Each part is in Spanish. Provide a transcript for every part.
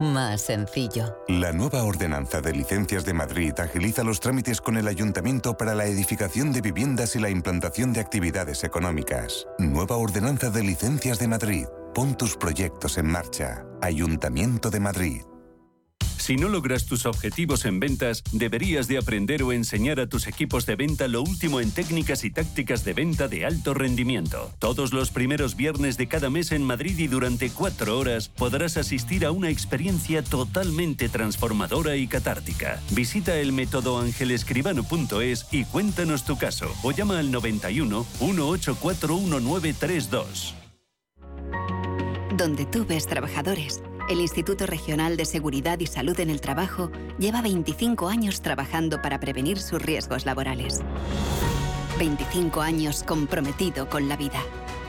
más sencillo. La nueva ordenanza de licencias de Madrid agiliza los trámites con el ayuntamiento para la edificación de viviendas y la implantación de actividades económicas. Nueva ordenanza de licencias de Madrid. Pon tus proyectos en marcha. Ayuntamiento de Madrid. Si no logras tus objetivos en ventas, deberías de aprender o enseñar a tus equipos de venta lo último en técnicas y tácticas de venta de alto rendimiento. Todos los primeros viernes de cada mes en Madrid y durante cuatro horas podrás asistir a una experiencia totalmente transformadora y catártica. Visita el método angelescribano.es y cuéntanos tu caso o llama al 91 184 1932. Donde tú ves trabajadores el Instituto Regional de Seguridad y Salud en el Trabajo lleva 25 años trabajando para prevenir sus riesgos laborales. 25 años comprometido con la vida.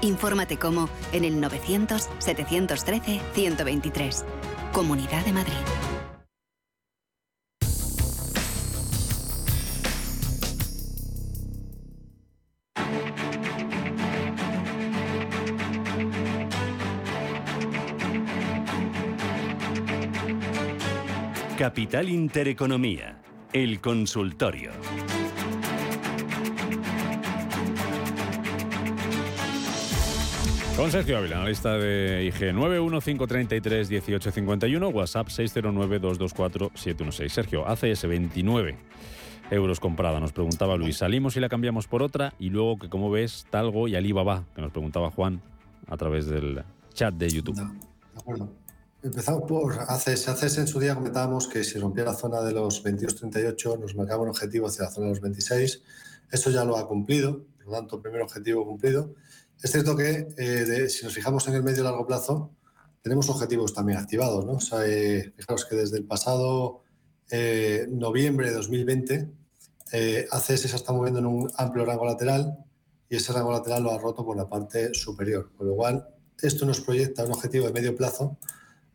Infórmate cómo en el 900-713-123. Comunidad de Madrid. Capital Intereconomía, el consultorio. Con Sergio Ávila, analista de IG 915331851, WhatsApp 609224716. Sergio, ACS 29 euros comprada, nos preguntaba Luis. Salimos y la cambiamos por otra y luego que como ves Talgo y Alibaba, que nos preguntaba Juan a través del chat de YouTube. de acuerdo. Empezamos por ACS. ACS en su día comentábamos que si rompía la zona de los 22.38 nos marcaba un objetivo hacia la zona de los 26. Esto ya lo ha cumplido, por lo tanto, primer objetivo cumplido. Es cierto que eh, si nos fijamos en el medio y largo plazo, tenemos objetivos también activados. ¿no? O sea, eh, fijaros que desde el pasado eh, noviembre de 2020, ACS se está moviendo en un amplio rango lateral y ese rango lateral lo ha roto por la parte superior. Con lo cual, esto nos proyecta un objetivo de medio plazo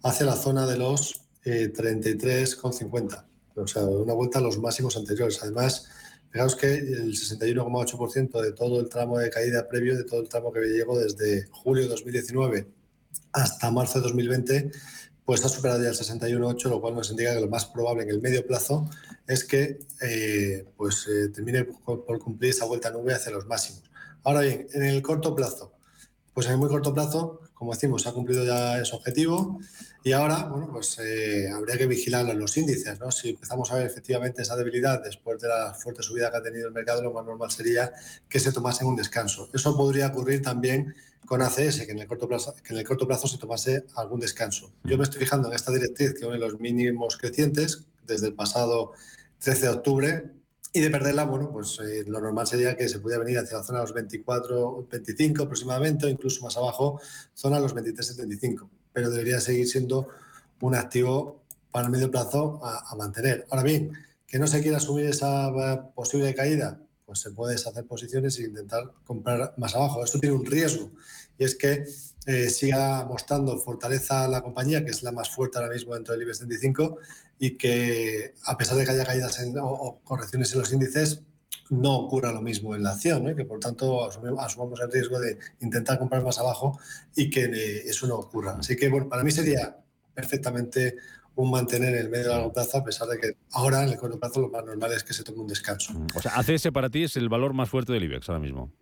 hacia la zona de los 33,50. Eh, o sea, una vuelta a los máximos anteriores. Además, fijaos que el 61,8% de todo el tramo de caída previo, de todo el tramo que llegó desde julio de 2019 hasta marzo de 2020, pues ha superado ya el 61,8, lo cual nos indica que lo más probable en el medio plazo es que eh, pues, eh, termine por, por, cumplir esa vuelta nube hacia los máximos. Ahora bien, en el corto plazo, pues en el muy corto plazo, como decimos, ha cumplido ya ese objetivo. Y ahora, bueno, pues eh, habría que vigilar los índices, ¿no? Si empezamos a ver efectivamente esa debilidad después de la fuerte subida que ha tenido el mercado, lo más normal sería que se tomase un descanso. Eso podría ocurrir también con ACS, que en el corto plazo, que en el corto plazo se tomase algún descanso. Yo me estoy fijando en esta directriz que une los mínimos crecientes desde el pasado 13 de octubre y de perderla, bueno, pues eh, lo normal sería que se pudiera venir hacia la zona de los 24, 25 aproximadamente, o incluso más abajo, zona de los 23, 75 pero debería seguir siendo un activo para el medio plazo a, mantener. Ahora bien, que no se quiera asumir esa eh, posible caída, pues se puede deshacer posiciones e intentar comprar más abajo. Esto tiene un riesgo y es que eh, siga mostrando fortaleza la compañía, que es la más fuerte ahora mismo dentro del IBEX 35 y que a pesar de que haya caídas o, correcciones en los índices, no ocurra lo mismo en la acción, ¿eh? que por tanto asumamos el riesgo de intentar comprar más abajo y que eh, eso no ocurra. Así que bueno, para mí sería perfectamente un mantener el medio y largo plazo, a pesar de que ahora en el corto plazo lo más normal es que se tome un descanso. Mm, o sea, ACS para ti es el valor más fuerte del IBEX ahora mismo.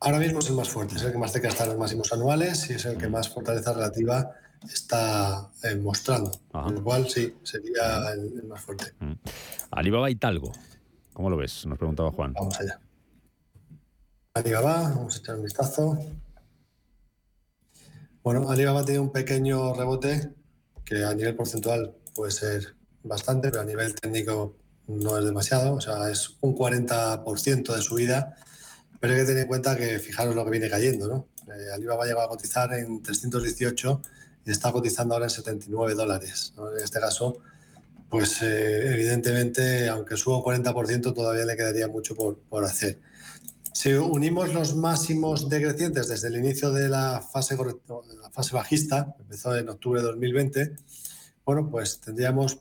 Ahora mismo es el más fuerte, es el que más está en los máximos anuales y es el que más fortaleza relativa está eh, mostrando. Con lo cual, sí, sería el, más fuerte. Mm. Alibaba y Talgo. ¿Cómo lo ves? Nos preguntaba Juan. Vamos allá. Alibaba, vamos a echar un vistazo. Bueno, Alibaba tiene un pequeño rebote que a nivel porcentual puede ser bastante, pero a nivel técnico no es demasiado. O sea, es un 40% de subida. Pero hay que tener en cuenta que fijaros lo que viene cayendo, ¿no? Eh, Alibaba llegado a cotizar en 318 está cotizando ahora en 79 dólares. En este caso, pues eh, evidentemente, aunque suba un 40%, todavía le quedaría mucho por, hacer. Si unimos los máximos decrecientes desde el inicio de la fase, la fase bajista, empezó en octubre de 2020, bueno, pues tendríamos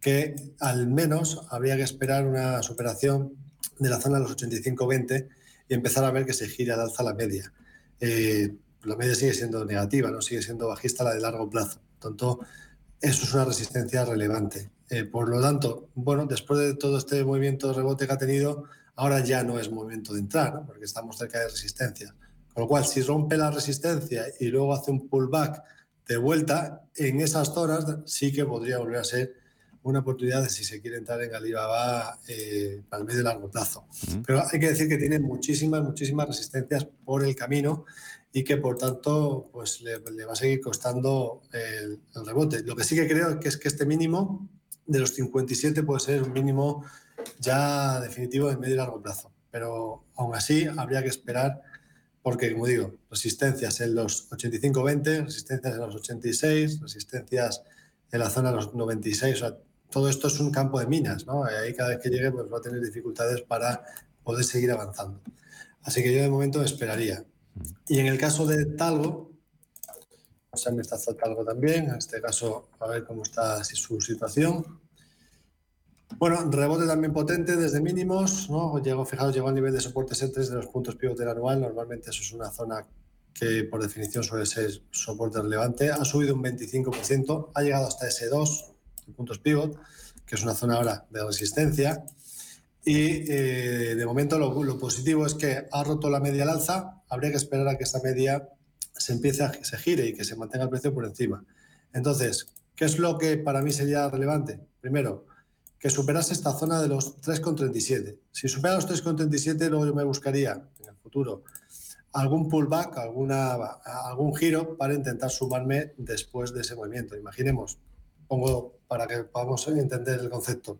que al menos habría que esperar una superación de la zona de los 85-20 y empezar a ver que se gira al alza la media. Eh, la media sigue siendo negativa, no sigue siendo bajista la de largo plazo. Por tanto, eso es una resistencia relevante. Eh, por lo tanto, bueno, después de todo este movimiento de rebote que ha tenido, ahora ya no es momento de entrar, porque estamos cerca de resistencia. Con lo cual, si rompe la resistencia y luego hace un pullback de vuelta, en esas zonas sí que podría volver a ser una oportunidad de si se quiere entrar en Alibaba eh, para el medio y largo plazo. Pero hay que decir que tiene muchísimas, muchísimas resistencias por el camino y que por tanto pues le, va a seguir costando el, rebote. Lo que sí que creo es que este mínimo de los 57 puede ser un mínimo ya definitivo en medio y largo plazo. Pero aún así habría que esperar porque, como digo, resistencias en los 85-20, resistencias en los 86, resistencias en la zona de los 96, o sea, todo esto es un campo de minas, ¿no? Y ahí cada vez que llegue pues, va a tener dificultades para poder seguir avanzando. Así que yo de momento esperaría. Y en el caso de Talgo, vamos a ver vistazo Talgo también, en este caso a ver cómo está su situación. Bueno, rebote también potente desde mínimos, ¿no? Llegó, fijaos, llegó al nivel de soporte en 3 de los puntos pivot del anual. Normalmente eso es una zona que por definición suele ser soporte relevante. Ha subido un 25%, ha llegado hasta ese 2 puntos pivot, que es una zona ahora de resistencia. Y eh, de momento lo, positivo es que ha roto la media al alza. Habría que esperar a que esa media se empiece a se gire y que se mantenga el precio por encima. Entonces, ¿qué es lo que para mí sería relevante? Primero, que superase esta zona de los 3,37. Si supera los 3,37, luego yo me buscaría en el futuro algún pullback, alguna, algún giro para intentar sumarme después de ese movimiento. Imaginemos, pongo para que podamos entender el concepto.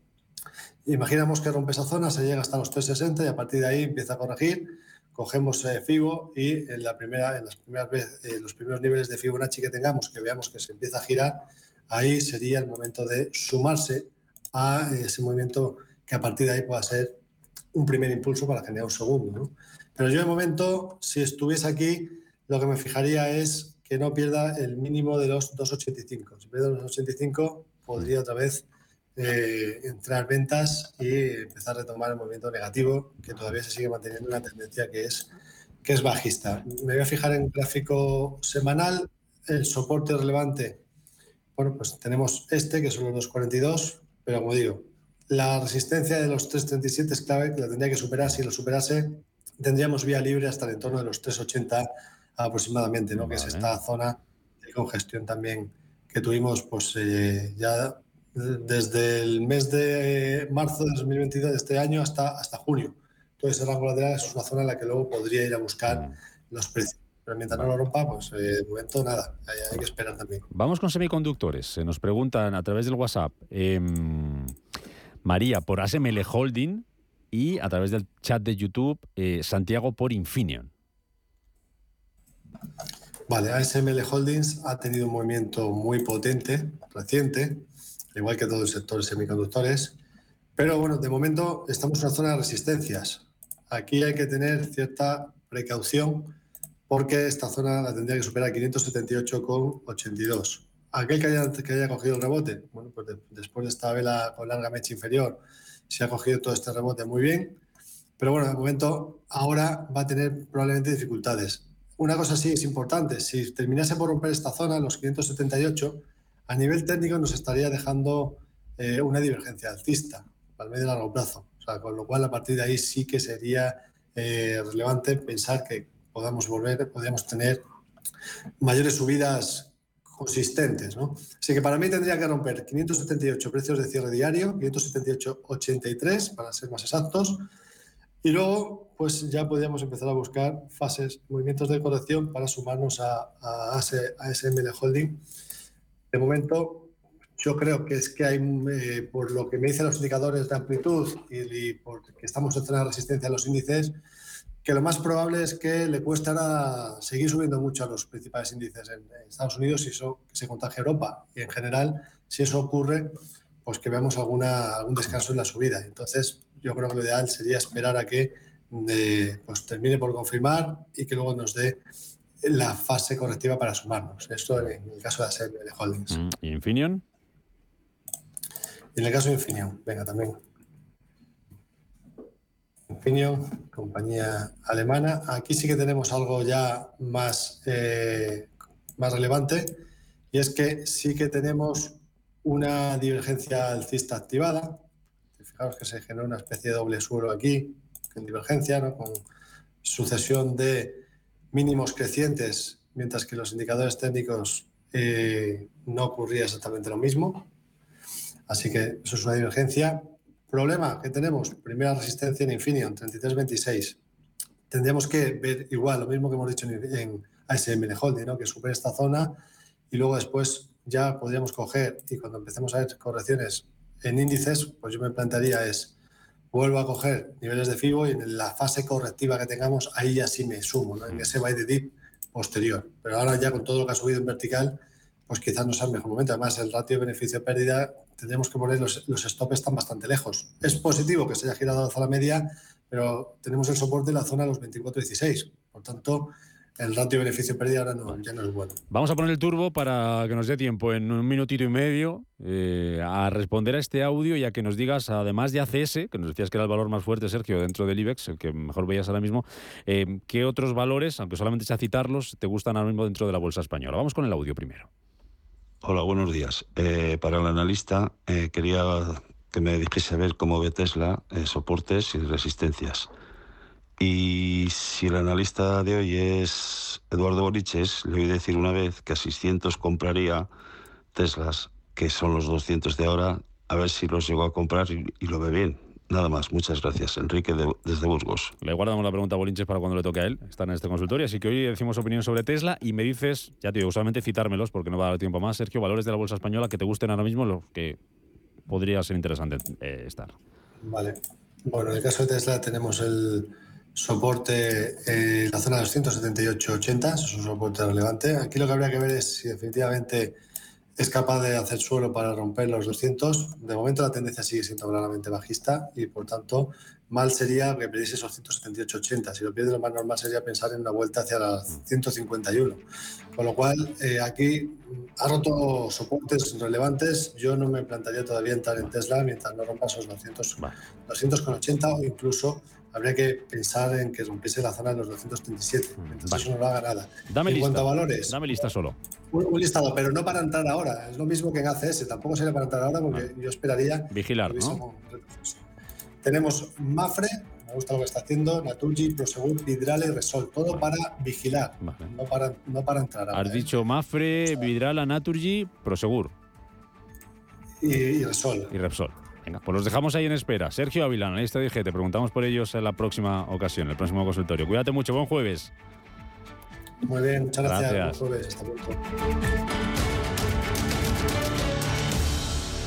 Imaginemos que rompe esa zona, se llega hasta los 3,60 y a partir de ahí empieza a corregir. Cogemos eh, FIBO y en, la primera, en las primeras eh, los primeros niveles de Fibonacci que tengamos, que veamos que se empieza a girar, ahí sería el momento de sumarse a ese movimiento que a partir de ahí pueda ser un primer impulso para generar un segundo. Pero yo de momento, si estuviese aquí, lo que me fijaría es que no pierda el mínimo de los 2,85. Si pierde los 2,85, podría otra vez eh, entrar ventas y empezar a retomar el movimiento negativo, que todavía se sigue manteniendo una tendencia que es, que es bajista. Me voy a fijar en gráfico semanal, el soporte relevante. Bueno, pues tenemos este, que son los 2,42, pero como digo, la resistencia de los 3.37 es clave, que la tendría que superar. Si lo superase, tendríamos vía libre hasta el entorno de los 3.80 aproximadamente, ¿no? que es esta zona de congestión también que tuvimos pues, eh, ya desde el mes de marzo de 2022 de este año hasta, hasta junio. Todo ese rango lateral es una zona en la que luego podría ir a buscar los precios. Pero mientras no lo rompa, pues eh, de momento nada, hay, que esperar también. Vamos con semiconductores. Se nos preguntan a través del WhatsApp. Em, María por ASML Holding y a través del chat de YouTube eh, Santiago por Infineon. Vale, ASML Holdings ha tenido un movimiento muy potente, reciente, igual que todo el sector de semiconductores. Pero bueno, de momento estamos en una zona de resistencias. Aquí hay que tener cierta precaución porque esta zona la tendría que superar 578,82. Aquel que haya, que haya cogido el rebote, bueno, pues después de esta vela con larga mecha inferior, se ha cogido todo este rebote muy bien, pero bueno, de momento ahora va a tener probablemente dificultades. Una cosa sí es importante, si terminase por romper esta zona, los 578, a nivel técnico nos estaría dejando eh, una divergencia alcista al medio y largo plazo. O sea, con lo cual a partir de ahí sí que sería eh, relevante pensar que podamos volver, podríamos tener mayores subidas consistentes. ¿no? Así que para mí tendría que romper 578 precios de cierre diario, 578,83 para ser más exactos, y luego pues ya podríamos empezar a buscar fases, movimientos de corrección para sumarnos a, a, ASML Holding. De momento, yo creo que es que hay, eh, por lo que me dicen los indicadores de amplitud y, porque estamos en de resistencia a los índices, que lo más probable es que le cuesta seguir subiendo mucho a los principales índices en, Estados Unidos y eso que se contagie a Europa. Y en general, si eso ocurre, pues que veamos algún descanso en la subida. Entonces, yo creo que lo ideal sería esperar a que eh, pues, termine por confirmar y que luego nos dé la fase correctiva para sumarnos. Esto en el caso de ASM de Holdings. Mm, ¿Y Infineon? En el caso de Infineon, venga, también. Infineon, compañía alemana. Aquí sí que tenemos algo ya más, eh, más relevante y es que sí que tenemos una divergencia alcista activada. Fijaros que se genera una especie de doble suelo aquí, en divergencia, ¿no? con sucesión de mínimos crecientes, mientras que los indicadores técnicos eh, no ocurría exactamente lo mismo. Así que eso es una divergencia. Problema que tenemos, primera resistencia en Infineon, 33.26. Tendríamos que ver igual, lo mismo que hemos dicho en, en Holding, ¿no? que supere esta zona y luego después ya podríamos coger y cuando empecemos a ver correcciones en índices, pues yo me plantearía es, vuelvo a coger niveles de FIBO y en la fase correctiva que tengamos, ahí ya sí me sumo, ¿no? en ese buy de dip posterior. Pero ahora ya con todo lo que ha subido en vertical, pues quizás no sea el mejor momento. Además, el ratio beneficio-pérdida, tendríamos que poner los, los stops están bastante lejos. Es positivo que se haya girado a la media, pero tenemos el soporte en la zona de los 24-16. Por tanto, el ratio beneficio-pérdida ahora no, ya no es bueno. Vamos a poner el turbo para que nos dé tiempo en un minutito y medio eh, a responder a este audio y a que nos digas, además de ACS, que nos decías que era el valor más fuerte, Sergio, dentro del IBEX, el que mejor veías ahora mismo, eh, ¿qué otros valores, aunque solamente sea citarlos, te gustan ahora mismo dentro de la bolsa española? Vamos con el audio primero. Hola, buenos días. Eh, para el analista, quería que me dijese a ver cómo ve Tesla, soportes y resistencias. Y si el analista de hoy es Eduardo Boriches, le oí decir una vez que a 600 compraría Teslas, que son los 200 de ahora, a ver si los llegó a comprar y, lo ve bien. Nada más, muchas gracias. Enrique desde Burgos. Le guardamos la pregunta a Boriches para cuando le toque a él. Está en este consultorio. Así que hoy decimos opinión sobre Tesla y me dices, ya te digo, usualmente citármelos porque no va a dar tiempo más, Sergio, valores de la bolsa española que te gusten ahora mismo, lo que podría ser interesante eh, estar. Vale. Bueno, en el caso de Tesla tenemos el, soporte en la zona de 278.80, es un soporte relevante. Aquí lo que habría que ver es si definitivamente es capaz de hacer suelo para romper los 200. De momento la tendencia sigue siendo claramente bajista y por tanto mal sería que perdiese esos 178.80. Si lo pierde lo más normal sería pensar en una vuelta hacia las 151. Con lo cual eh, aquí ha roto soportes relevantes. Yo no me plantaría todavía entrar en Tesla mientras no rompa esos 200, 200,80 o incluso habría que pensar en que rompiese la zona de los 237. Entonces eso no lo haga nada. Dame en lista. cuanto a valores. Dame lista solo. Un, listado, pero no para entrar ahora. Es lo mismo que en ACS. Tampoco sería para entrar ahora porque yo esperaría. Vigilar, ¿no? Tenemos Mafre, me gusta lo que está haciendo, Naturgy, Prosegur, Vidrala y Resol. Todo para vigilar, no, para, no para entrar ahora. Has dicho Mafre, Vidrala, Naturgy, Prosegur. Y, y Resol. Y Repsol. Venga, pues los dejamos ahí en espera. Sergio Ávila, analista de IG, te preguntamos por ellos en la próxima ocasión, el próximo consultorio. Cuídate mucho, buen jueves. Muy bien, muchas gracias. gracias. Buen jueves, hasta luego.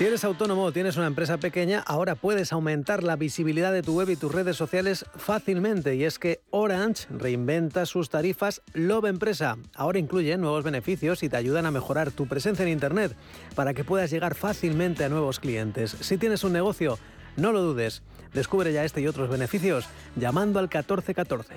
Si eres autónomo o tienes una empresa pequeña, ahora puedes aumentar la visibilidad de tu web y tus redes sociales fácilmente. Y es que Orange reinventa sus tarifas Love Empresa. Ahora incluyen nuevos beneficios y te ayudan a mejorar tu presencia en Internet para que puedas llegar fácilmente a nuevos clientes. Si tienes un negocio, no lo dudes. Descubre ya este y otros beneficios llamando al 1414.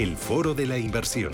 El Foro de la Inversión.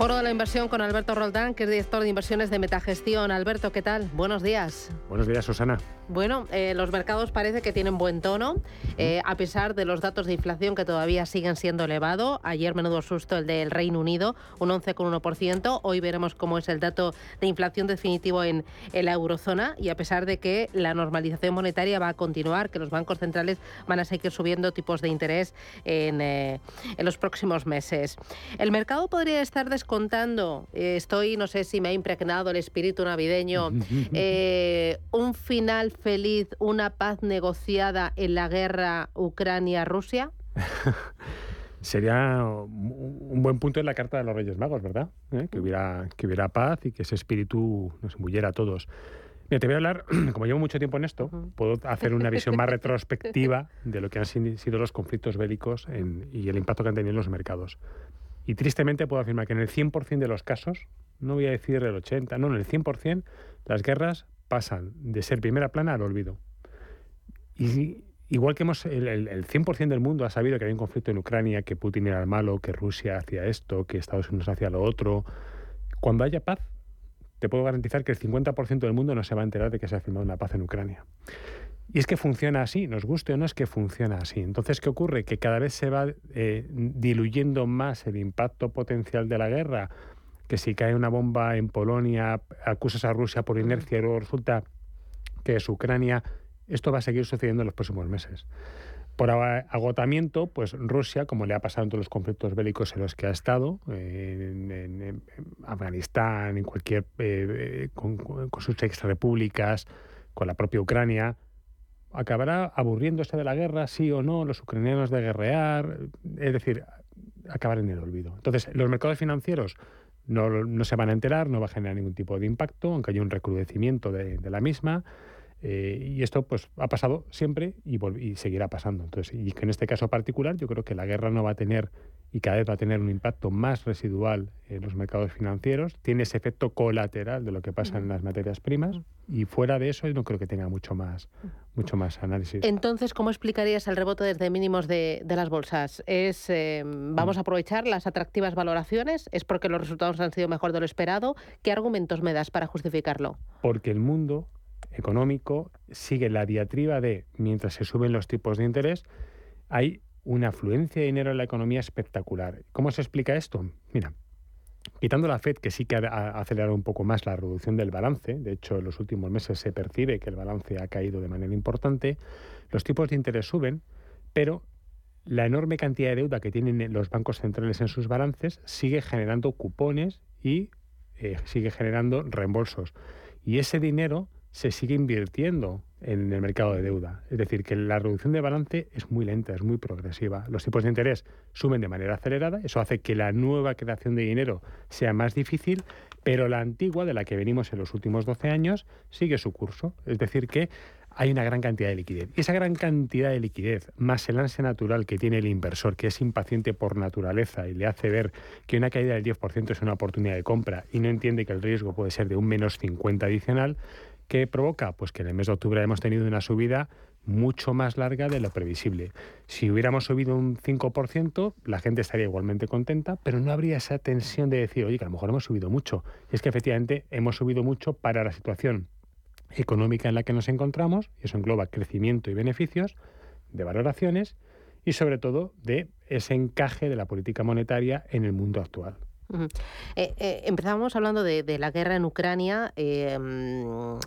Foro de la inversión con Alberto Roldán, que es director de inversiones de Metagestión. Alberto, ¿qué tal? Buenos días. Buenos días, Susana. Bueno, eh, los mercados parece que tienen buen tono, eh, a pesar de los datos de inflación que todavía siguen siendo elevados. Ayer menudo susto el del Reino Unido, un 11,1%. Hoy veremos cómo es el dato de inflación definitivo en, la eurozona y a pesar de que la normalización monetaria va a continuar, que los bancos centrales van a seguir subiendo tipos de interés en, eh, en los próximos meses. El mercado podría estar contando, eh, estoy, no sé si me ha impregnado el espíritu navideño, eh, un final feliz, una paz negociada en la guerra Ucrania-Rusia? Sería un buen punto en la carta de los Reyes Magos, ¿verdad? ¿Eh? Que, hubiera, que hubiera paz y que ese espíritu nos embulliera a todos. Mira, te voy a hablar, como llevo mucho tiempo en esto, puedo hacer una visión más retrospectiva de lo que han sido los conflictos bélicos y el impacto que han tenido en los mercados. Y tristemente puedo afirmar que en el 100% de los casos, no voy a decir el 80, no, en el 100%, las guerras pasan de ser primera plana al olvido. Y igual que hemos, el, el 100% del mundo ha sabido que hay un conflicto en Ucrania, que Putin era el malo, que Rusia hacía esto, que Estados Unidos hacía lo otro, cuando haya paz, te puedo garantizar que el 50% del mundo no se va a enterar de que se ha firmado una paz en Ucrania. Y es que funciona así, nos guste o no, es que funciona así. Entonces, ¿qué ocurre? Que cada vez se va eh, diluyendo más el impacto potencial de la guerra, que si cae una bomba en Polonia, acusas a Rusia por inercia y luego resulta que es Ucrania, esto va a seguir sucediendo en los próximos meses. Por agotamiento, pues Rusia, como le ha pasado en todos los conflictos bélicos en los que ha estado, en, Afganistán, en cualquier, eh, eh, con, con sus exrepúblicas, con la propia Ucrania, acabará aburriéndose de la guerra, sí o no, los ucranianos de guerrear, es decir, acabar en el olvido. Entonces, los mercados financieros no, se van a enterar, no va a generar ningún tipo de impacto, aunque haya un recrudecimiento de, la misma. Eh, y esto pues ha pasado siempre y, y, seguirá pasando. Entonces, y que en este caso particular, yo creo que la guerra no va a tener y cada vez va a tener un impacto más residual en los mercados financieros, tiene ese efecto colateral de lo que pasa en las materias primas y fuera de eso no creo que tenga mucho más, mucho más análisis. Entonces, ¿cómo explicarías el rebote desde mínimos de, las bolsas? ¿Es eh, vamos a aprovechar las atractivas valoraciones? ¿Es porque los resultados han sido mejor de lo esperado? ¿Qué argumentos me das para justificarlo? Porque el mundo económico sigue la diatriba de mientras se suben los tipos de interés, hay una afluencia de dinero en la economía espectacular. ¿Cómo se explica esto? Mira, quitando la Fed, que sí que ha acelerado un poco más la reducción del balance, de hecho en los últimos meses se percibe que el balance ha caído de manera importante, los tipos de interés suben, pero la enorme cantidad de deuda que tienen los bancos centrales en sus balances sigue generando cupones y eh, sigue generando reembolsos. Y ese dinero se sigue invirtiendo en el mercado de deuda. Es decir, que la reducción de balance es muy lenta, es muy progresiva. Los tipos de interés suben de manera acelerada, eso hace que la nueva creación de dinero sea más difícil, pero la antigua, de la que venimos en los últimos 12 años, sigue su curso. Es decir, que hay una gran cantidad de liquidez. Y esa gran cantidad de liquidez, más el ansia natural que tiene el inversor, que es impaciente por naturaleza y le hace ver que una caída del 10% es una oportunidad de compra y no entiende que el riesgo puede ser de un menos 50 adicional, ¿Qué provoca? Pues que en el mes de octubre hemos tenido una subida mucho más larga de lo previsible. Si hubiéramos subido un 5%, la gente estaría igualmente contenta, pero no habría esa tensión de decir, oye, que a lo mejor hemos subido mucho. Y es que efectivamente hemos subido mucho para la situación económica en la que nos encontramos, y eso engloba crecimiento y beneficios, de valoraciones y sobre todo de ese encaje de la política monetaria en el mundo actual. Eh, eh, empezábamos hablando de, la guerra en Ucrania. Eh,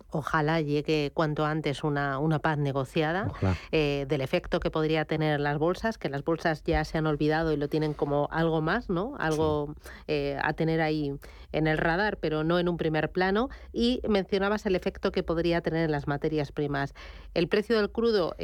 ojalá llegue cuanto antes una, una paz negociada, del efecto que podría tener las bolsas, que las bolsas ya se han olvidado y lo tienen como algo más, ¿no? Algo a tener ahí en el radar, pero no en un primer plano. Y mencionabas el efecto que podría tener en las materias primas. El precio del crudo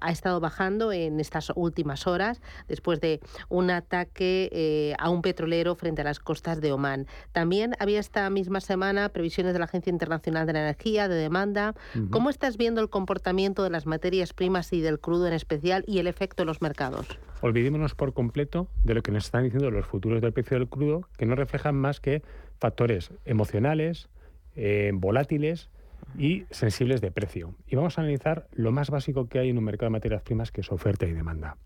ha estado bajando en estas últimas horas después de un ataque a un petrolero frente a las costas de Omán. También había esta misma semana previsiones de la Agencia Internacional de la Energía, de demanda. ¿Cómo estás viendo el comportamiento de las materias primas y del crudo en especial y el efecto en los mercados? Olvidémonos por completo de lo que nos están diciendo los futuros del precio del crudo, que no reflejan más que factores emocionales, eh, volátiles y sensibles de precio. Y vamos a analizar lo más básico que hay en un mercado de materias primas, que es oferta y demanda.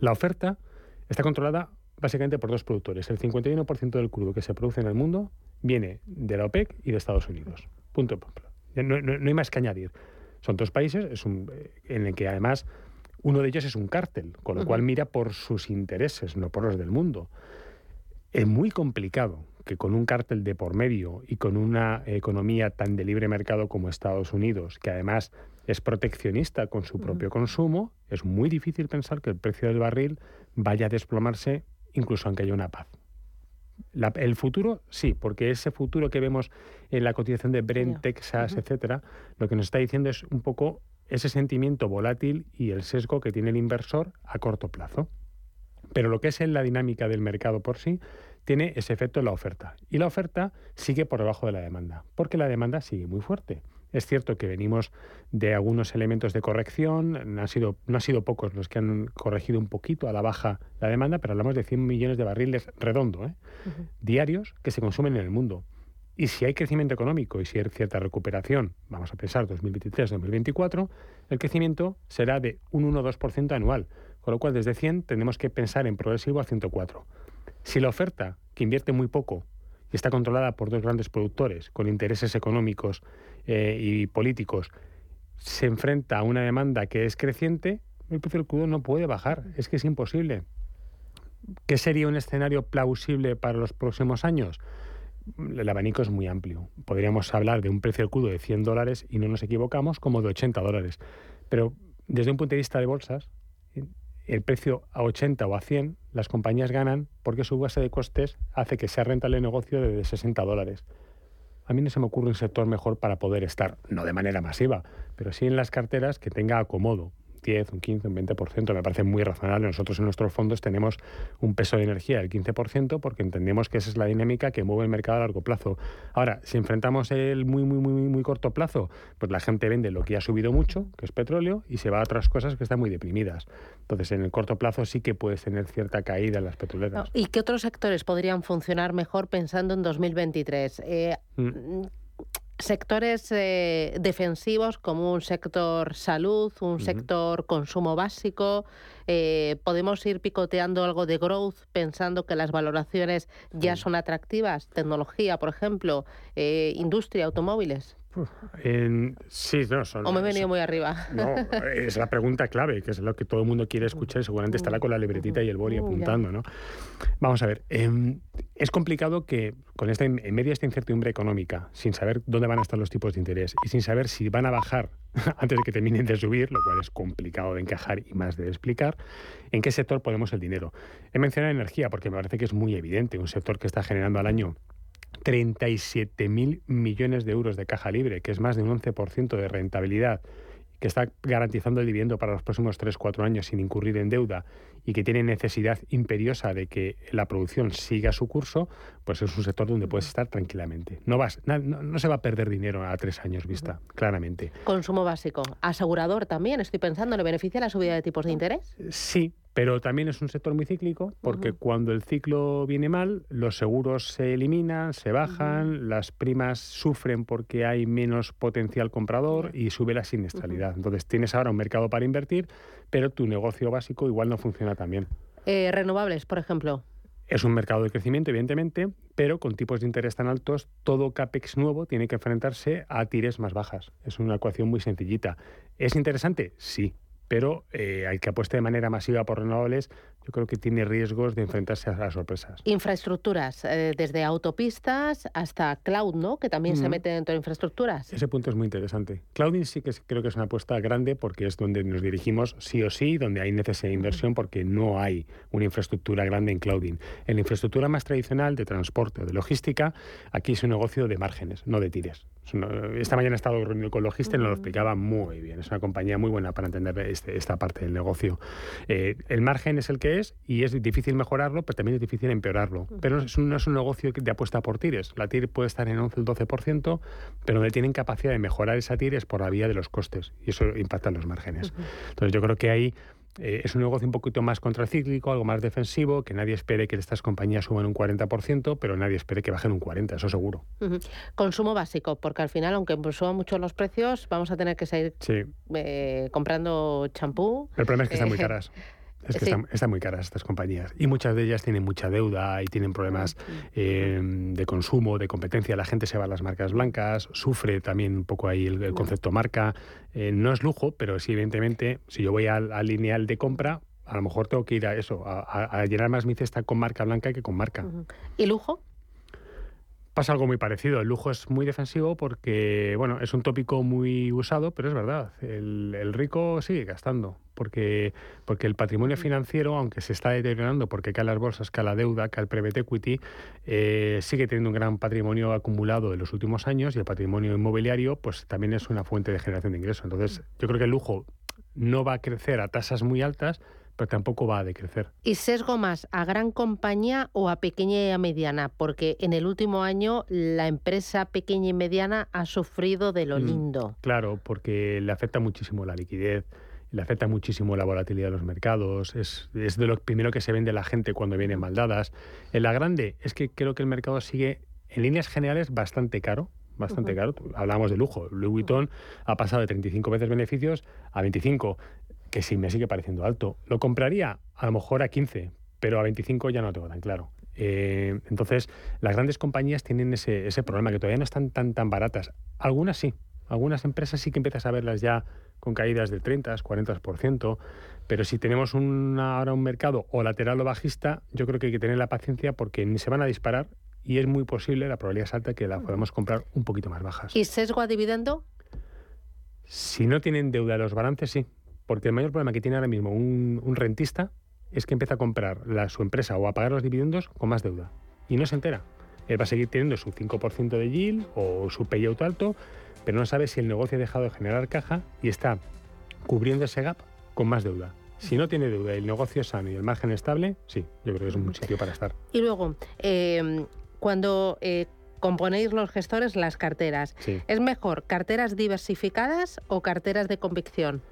La oferta está controlada básicamente por dos productores. El 51% del crudo que se produce en el mundo viene de la OPEC y de Estados Unidos. Punto. No, no, hay más que añadir. Son dos países es un, eh, en el que además uno de ellos es un cártel, con lo cual mira por sus intereses, no por los del mundo. Es muy complicado que con un cártel de por medio y con una economía tan de libre mercado como Estados Unidos, que además es proteccionista con su propio consumo, es muy difícil pensar que el precio del barril vaya a desplomarse incluso aunque haya una paz. el futuro, sí, porque ese futuro que vemos en la cotización de Brent, Texas, etcétera, lo que nos está diciendo es un poco ese sentimiento volátil y el sesgo que tiene el inversor a corto plazo. Pero lo que es en la dinámica del mercado por sí, tiene ese efecto en la oferta. Y la oferta sigue por debajo de la demanda, porque la demanda sigue muy fuerte. Es cierto que venimos de algunos elementos de corrección, no han sido, no sido pocos los que han corregido un poquito a la baja la demanda, pero hablamos de 100 millones de barriles redondo, ¿eh? diarios que se consumen en el mundo. Y si hay crecimiento económico y si hay cierta recuperación, vamos a pensar 2023-2024, el crecimiento será de un 1-2% anual, con lo cual desde 100 tenemos que pensar en progresivo a 104. Si la oferta, que invierte muy poco, y está controlada por dos grandes productores con intereses económicos eh, y políticos, se enfrenta a una demanda que es creciente, el precio del crudo no puede bajar, es que es imposible. ¿Qué sería un escenario plausible para los próximos años? El abanico es muy amplio. Podríamos hablar de un precio del crudo de 100 dólares y no nos equivocamos, como de 80 dólares. Pero desde un punto de vista de bolsas, el precio a 80 o a 100, las compañías ganan porque su base de costes hace que sea rentable el negocio de 60 dólares. A mí no se me ocurre un sector mejor para poder estar, no de manera masiva, pero sí en las carteras que tenga acomodo. 10, un 15, un 20%, me parece muy razonable. Nosotros en nuestros fondos tenemos un peso de energía del 15% porque entendemos que esa es la dinámica que mueve el mercado a largo plazo. Ahora, si enfrentamos el muy, muy, muy, muy corto plazo, pues la gente vende lo que ha subido mucho, que es petróleo, y se va a otras cosas que están muy deprimidas. Entonces, en el corto plazo sí que puedes tener cierta caída en las petroleras. ¿Y qué otros sectores podrían funcionar mejor pensando en 2023? Eh, mm sectores eh, defensivos como un sector salud, un sector consumo básico. Eh, podemos ir picoteando algo de growth pensando que las valoraciones ya son atractivas. Tecnología, por ejemplo, eh, industria, automóviles. Sí, no, son, ¿O me he venido muy arriba? No, es la pregunta clave, que es lo que todo el mundo quiere escuchar y seguramente estará con la libretita y el boli apuntando, ¿no? Vamos a ver, em, es complicado que con esta, en medio de esta incertidumbre económica, sin saber dónde van a estar los tipos de interés y sin saber si van a bajar antes de que terminen de subir, lo cual es complicado de encajar y más de explicar, en qué sector ponemos el dinero. He mencionado energía porque me parece que es muy evidente, un sector que está generando al año 37.000 millones de euros de caja libre, que es más de un 11% de rentabilidad, que está garantizando el dividendo para los próximos 3-4 años sin incurrir en deuda y que tiene necesidad imperiosa de que la producción siga su curso, pues es un sector donde puedes estar tranquilamente. No, vas, no, se va a perder dinero a tres años vista, claramente. Consumo básico. Asegurador también, estoy pensando, ¿le beneficia la subida de tipos de interés? Sí, pero también es un sector muy cíclico porque cuando el ciclo viene mal, los seguros se eliminan, se bajan, las primas sufren porque hay menos potencial comprador y sube la siniestralidad. Entonces tienes ahora un mercado para invertir, pero tu negocio básico igual no funciona tan bien. Eh, renovables, por ejemplo. Es un mercado de crecimiento, evidentemente, pero con tipos de interés tan altos, todo CAPEX nuevo tiene que enfrentarse a tires más bajas. Es una ecuación muy sencillita. ¿Es interesante? Sí, pero eh, que apueste de manera masiva por renovables yo creo que tiene riesgos de enfrentarse a las sorpresas. Infraestructuras, eh, desde autopistas hasta cloud, ¿no? Que también se mete dentro de infraestructuras. Ese punto es muy interesante. Clouding sí que creo que es una apuesta grande porque es donde nos dirigimos sí o sí, donde hay necesidad de inversión porque no hay una infraestructura grande en clouding. En la infraestructura más tradicional de transporte o de logística, aquí es un negocio de márgenes, no de tires. Esta mañana he estado reunido con Logista y nos lo explicaba muy bien. Es una compañía muy buena para entender este, esta parte del negocio. Eh, el margen es el que es y es difícil mejorarlo, pero también es difícil empeorarlo. Pero no es, un, no es un negocio de apuesta por tires. La TIR puede estar en 11 o 12%, pero donde tienen capacidad de mejorar esa TIR es por la vía de los costes y eso impacta en los márgenes. Entonces yo creo que hay eh, es un negocio un poquito más contracíclico, algo más defensivo, que nadie espere que estas compañías suban un 40%, pero nadie espere que bajen un 40%, eso seguro. Consumo básico, porque al final, aunque suban mucho los precios, vamos a tener que seguir eh, comprando champú. El problema es que están muy eh, caras. Es que están, muy caras estas compañías. Y muchas de ellas tienen mucha deuda y tienen problemas eh, de consumo, de competencia. La gente se va a las marcas blancas, sufre también un poco ahí el, concepto marca. Eh, no es lujo, pero sí, evidentemente, si yo voy al, lineal de compra, a lo mejor tengo que ir a eso, a, llenar más mi cesta con marca blanca que con marca. ¿Y lujo? Pasa algo muy parecido. El lujo es muy defensivo porque, bueno, es un tópico muy usado, pero es verdad. El, rico sigue gastando porque, porque el patrimonio financiero, aunque se está deteriorando porque cae las bolsas, cae la deuda, cae el private equity, eh, sigue teniendo un gran patrimonio acumulado en los últimos años y el patrimonio inmobiliario, pues también es una fuente de generación de ingresos. Entonces, yo creo que el lujo no va a crecer a tasas muy altas, pero tampoco va a decrecer. ¿Y sesgo más a gran compañía o a pequeña y a mediana? Porque en el último año la empresa pequeña y mediana ha sufrido de lo mm, lindo. Claro, porque le afecta muchísimo la liquidez, le afecta muchísimo la volatilidad de los mercados, es, es de lo primero que se vende la gente cuando vienen maldadas. En la grande es que creo que el mercado sigue en líneas generales bastante caro, bastante caro. Hablamos de lujo. Louis Vuitton ha pasado de 35 veces beneficios a 25 que sí me sigue pareciendo alto. Lo compraría a lo mejor a 15, pero a 25 ya no lo tengo tan claro. Eh, entonces, las grandes compañías tienen ese, problema, que todavía no están tan, tan baratas. Algunas sí, algunas empresas sí que empiezas a verlas ya con caídas del 30, 40%, pero si tenemos ahora un mercado o lateral o bajista, yo creo que hay que tener la paciencia porque ni se van a disparar y es muy posible, la probabilidad es alta, que la podamos comprar un poquito más bajas. ¿Y sesgo a dividendo? Si no tienen deuda los balances, sí. Porque el mayor problema que tiene ahora mismo un, rentista es que empieza a comprar su empresa o a pagar los dividendos con más deuda. Y no se entera. Él va a seguir teniendo su 5% de yield o su payout alto, pero no sabe si el negocio ha dejado de generar caja y está cubriendo ese gap con más deuda. Si no tiene deuda y el negocio es sano y el margen estable, sí, yo creo que es un sitio para estar. Y luego, em, cuando eh, componéis los gestores las carteras, ¿es mejor carteras diversificadas o carteras de convicción?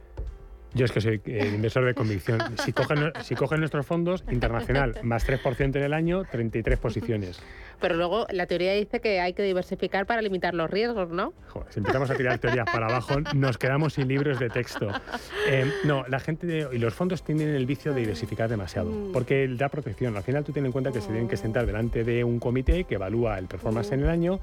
Yo es que soy eh, inversor de convicción. Si cogen, si cogen nuestros fondos, internacional, más 3% en el año, 33 posiciones. Pero luego la teoría dice que hay que diversificar para limitar los riesgos, ¿no? si empezamos a tirar teorías para abajo, nos quedamos sin libros de texto. Eh, no, la gente y los fondos tienen el vicio de diversificar demasiado, mm. porque da protección. Al final tú tienes en cuenta que se tienen que sentar delante de un comité que evalúa el performance en el año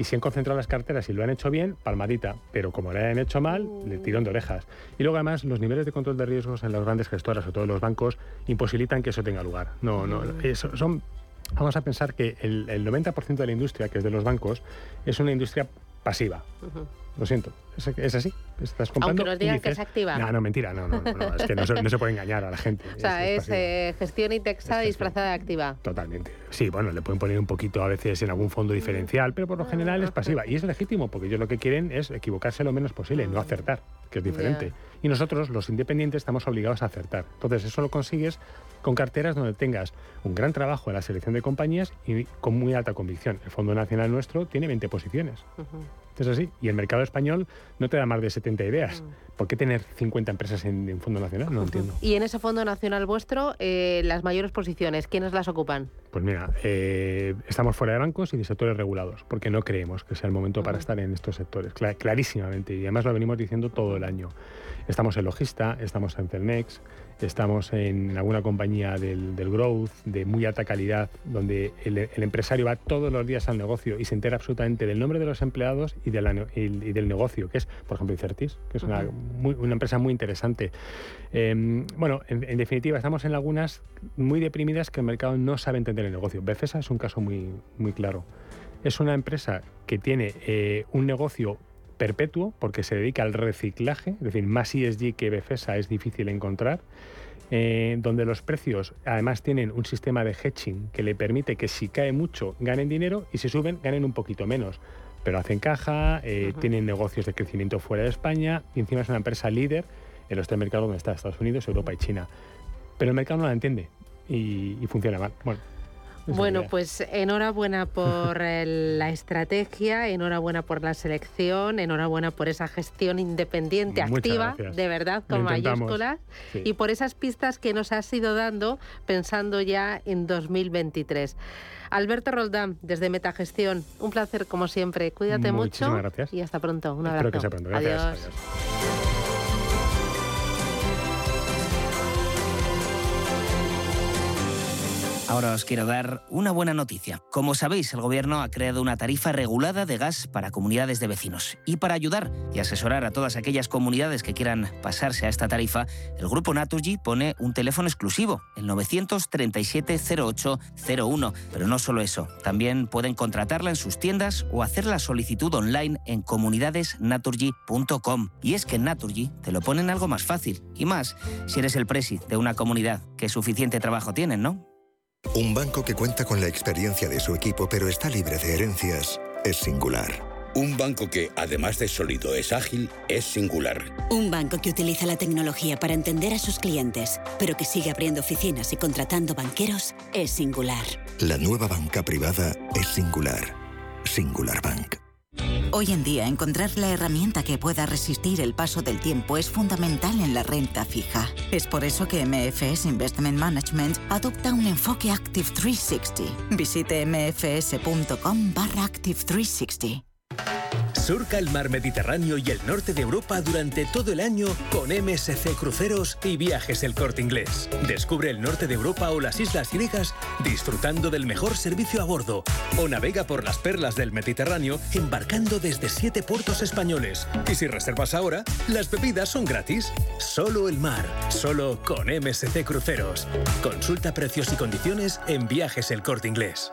y si han concentrado las carteras y lo han hecho bien, palmadita. Pero como lo hayan hecho mal, le tirón de orejas. Y luego además los niveles de control de riesgos en las grandes gestoras o todos los bancos imposibilitan que eso tenga lugar. No, no, eso son vamos a pensar que el, 90% de la industria, que es de los bancos, es una industria pasiva. Lo siento, es, así. Estás comprando. Aunque nos digan que es activa. No, no, mentira, no, no, no, es que no se, puede engañar a la gente. O sea, es, eh, gestión indexada disfrazada de activa. Totalmente. Sí, bueno, le pueden poner un poquito a veces en algún fondo diferencial, pero por lo general es pasiva. Y es legítimo, porque ellos lo que quieren es equivocarse lo menos posible, no acertar, que es diferente. Y nosotros, los independientes, estamos obligados a acertar. Entonces, eso lo consigues con carteras donde tengas un gran trabajo en la selección de compañías y con muy alta convicción. El Fondo Nacional nuestro tiene 20 posiciones. Es así. Y el mercado español no te da más de 70 ideas. Mm. ¿Por qué tener 50 empresas en, un Fondo Nacional? No entiendo. Y en ese Fondo Nacional vuestro, eh, las mayores posiciones, ¿quiénes las ocupan? Pues mira, eh, estamos fuera de bancos y de sectores regulados, porque no creemos que sea el momento para estar en estos sectores, clarísimamente. Y además lo venimos diciendo todo el año. Estamos en Logista, estamos en Celnex, estamos en alguna compañía del, growth de muy alta calidad, donde el, empresario va todos los días al negocio y se entera absolutamente del nombre de los empleados y, del negocio, que es, por ejemplo, Incertis, que es una, empresa muy interesante. Em, bueno, en, definitiva, estamos en lagunas muy deprimidas que el mercado no sabe entender el negocio. Befesa es un caso muy, muy claro. Es una empresa que tiene eh, un negocio perpetuo porque se dedica al reciclaje, es decir, más ESG que Befesa es difícil encontrar, eh, donde los precios además tienen un sistema de hedging que le permite que si cae mucho ganen dinero y si suben ganen un poquito menos. Pero hacen caja, eh, tienen negocios de crecimiento fuera de España y encima es una empresa líder en los tres mercados donde está Estados Unidos, Europa y China. Pero el mercado no la entiende y, y funciona mal. Bueno, bueno, pues enhorabuena por la estrategia, enhorabuena por la selección, enhorabuena por esa gestión independiente, activa, de verdad, con mayúsculas, y por esas pistas que nos has ido dando pensando ya en 2023. Alberto Roldán, desde Metagestión, un placer como siempre. Cuídate mucho gracias. y hasta pronto. Un abrazo. Espero que sea pronto. Adiós. Ahora os quiero dar una buena noticia. Como sabéis, el gobierno ha creado una tarifa regulada de gas para comunidades de vecinos. Y para ayudar y asesorar a todas aquellas comunidades que quieran pasarse a esta tarifa, el grupo Naturgy pone un teléfono exclusivo, el 937-0801. Pero no solo eso, también pueden contratarla en sus tiendas o hacer la solicitud online en comunidadesnaturgy.com. Y es que en Naturgy te lo ponen algo más fácil y más si eres el presi de una comunidad que suficiente trabajo tienen, ¿no? Un banco que cuenta con la experiencia de su equipo pero está libre de herencias es singular. Un banco que, además de sólido, es ágil, es singular. Un banco que utiliza la tecnología para entender a sus clientes, pero que sigue abriendo oficinas y contratando banqueros, es singular. La nueva banca privada es singular. Singular Bank. Hoy en día, encontrar la herramienta que pueda resistir el paso del tiempo es fundamental en la renta fija. Es por eso que MFS Investment Management adopta un enfoque Active 360. Visite mfs.com barra Active 360. Surca el mar Mediterráneo y el norte de Europa durante todo el año con MSC Cruceros y Viajes El Corte Inglés. Descubre el norte de Europa o las islas griegas disfrutando del mejor servicio a bordo. O navega por las perlas del Mediterráneo embarcando desde siete puertos españoles. Y si reservas ahora, las bebidas son gratis. Solo el mar, solo con MSC Cruceros. Consulta precios y condiciones en Viajes El Corte Inglés.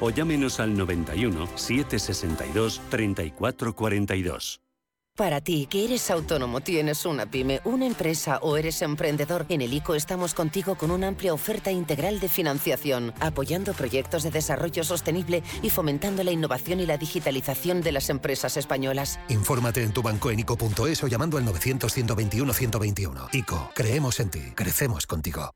o llámenos al 91 762 3442. Para ti, que eres autónomo, tienes una pyme, una empresa o eres emprendedor, en el ICO estamos contigo con una amplia oferta integral de financiación, apoyando proyectos de desarrollo sostenible y fomentando la innovación y la digitalización de las empresas españolas. Infórmate en tu banco en ICO.es o llamando al 900-121-121. ICO, creemos en ti, crecemos contigo.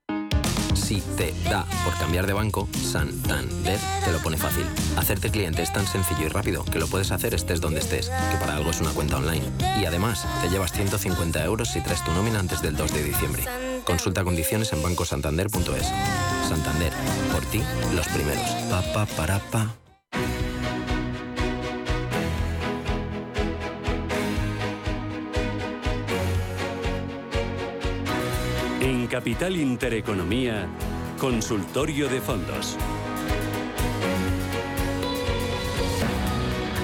Si te da por cambiar de banco, Santander te lo pone fácil. Hacerte cliente es tan sencillo y rápido que lo puedes hacer estés donde estés, que para algo es una cuenta online. Y además, te llevas 150 euros si traes tu nómina antes del 2 de diciembre. Consulta condiciones en bancosantander.es. Santander, por ti, los primeros. Pa, pa, para, pa. En Capital Intereconomía, Consultorio de Fondos.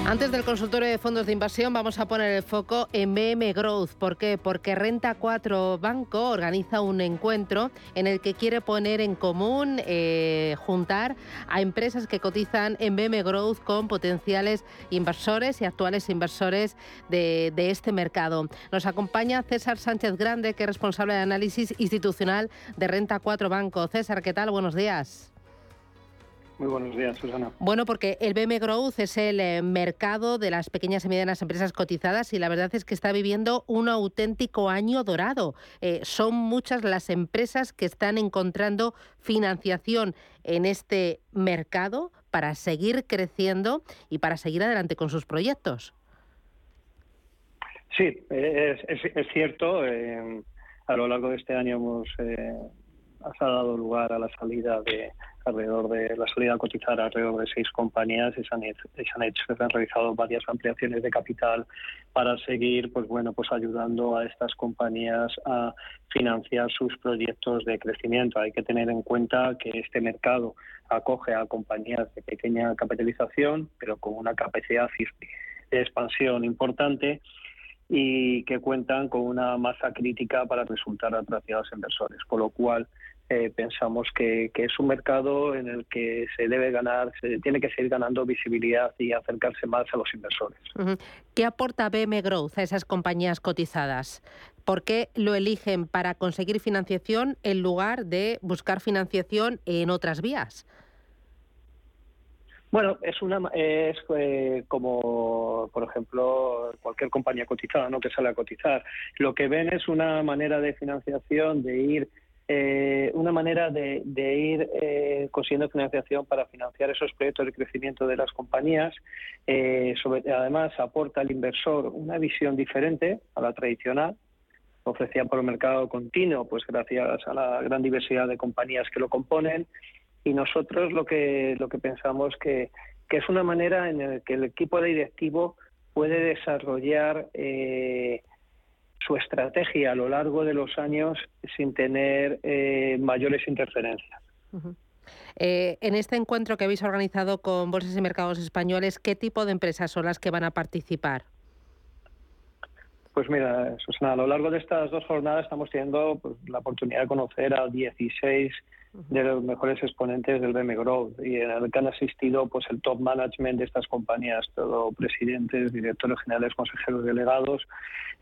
Antes del consultorio de fondos de inversión vamos a poner el foco en BM Growth. ¿Por qué? Porque Renta 4 Banco organiza un encuentro en el que quiere poner en común, eh, juntar a empresas que cotizan en BM Growth con potenciales inversores y actuales inversores de, de este mercado. Nos acompaña César Sánchez Grande, que es responsable de análisis institucional de Renta 4 Banco. César, ¿qué tal? Buenos días. Muy buenos días, Susana. Bueno, porque el BM Growth es el eh, mercado de las pequeñas y medianas empresas cotizadas y la verdad es que está viviendo un auténtico año dorado. Eh, son muchas las empresas que están encontrando financiación en este mercado para seguir creciendo y para seguir adelante con sus proyectos. Sí, es, es, cierto. Eh, a lo largo de este año hemos ha dado lugar a la salida de alrededor de la salida a cotizar alrededor de seis compañías y se han, hecho, se han, realizado varias ampliaciones de capital para seguir pues bueno pues ayudando a estas compañías a financiar sus proyectos de crecimiento. Hay que tener en cuenta que este mercado acoge a compañías de pequeña capitalización, pero con una capacidad de expansión importante y que cuentan con una masa crítica para resultar atractivas inversores, con lo cual eh, pensamos que, es un mercado en el que se debe ganar, se tiene que seguir ganando visibilidad y acercarse más a los inversores. ¿Qué aporta BM Growth a esas compañías cotizadas? ¿Por qué lo eligen para conseguir financiación en lugar de buscar financiación en otras vías? Bueno, es una es eh, como por ejemplo cualquier compañía cotizada, ¿no? que sale a cotizar. Lo que ven es una manera de financiación de ir eh, una manera de, ir eh, consiguiendo financiación para financiar esos proyectos de crecimiento de las compañías. Eh, además, aporta al inversor una visión diferente a la tradicional, ofrecida por el mercado continuo, pues gracias a la gran diversidad de compañías que lo componen. Y nosotros lo que, lo que pensamos que, que es una manera en la que el equipo de directivo puede desarrollar eh, su estrategia a lo largo de los años sin tener eh, mayores interferencias. Eh, en este encuentro que habéis organizado con Bolsas y Mercados Españoles, ¿qué tipo de empresas son las que van a participar? Pues mira, Susana, a lo largo de estas dos jornadas estamos teniendo pues, la oportunidad de conocer a 16 de los mejores exponentes del BM Growth y en el que han asistido pues el top management de estas compañías, todo presidentes, directores generales, consejeros delegados.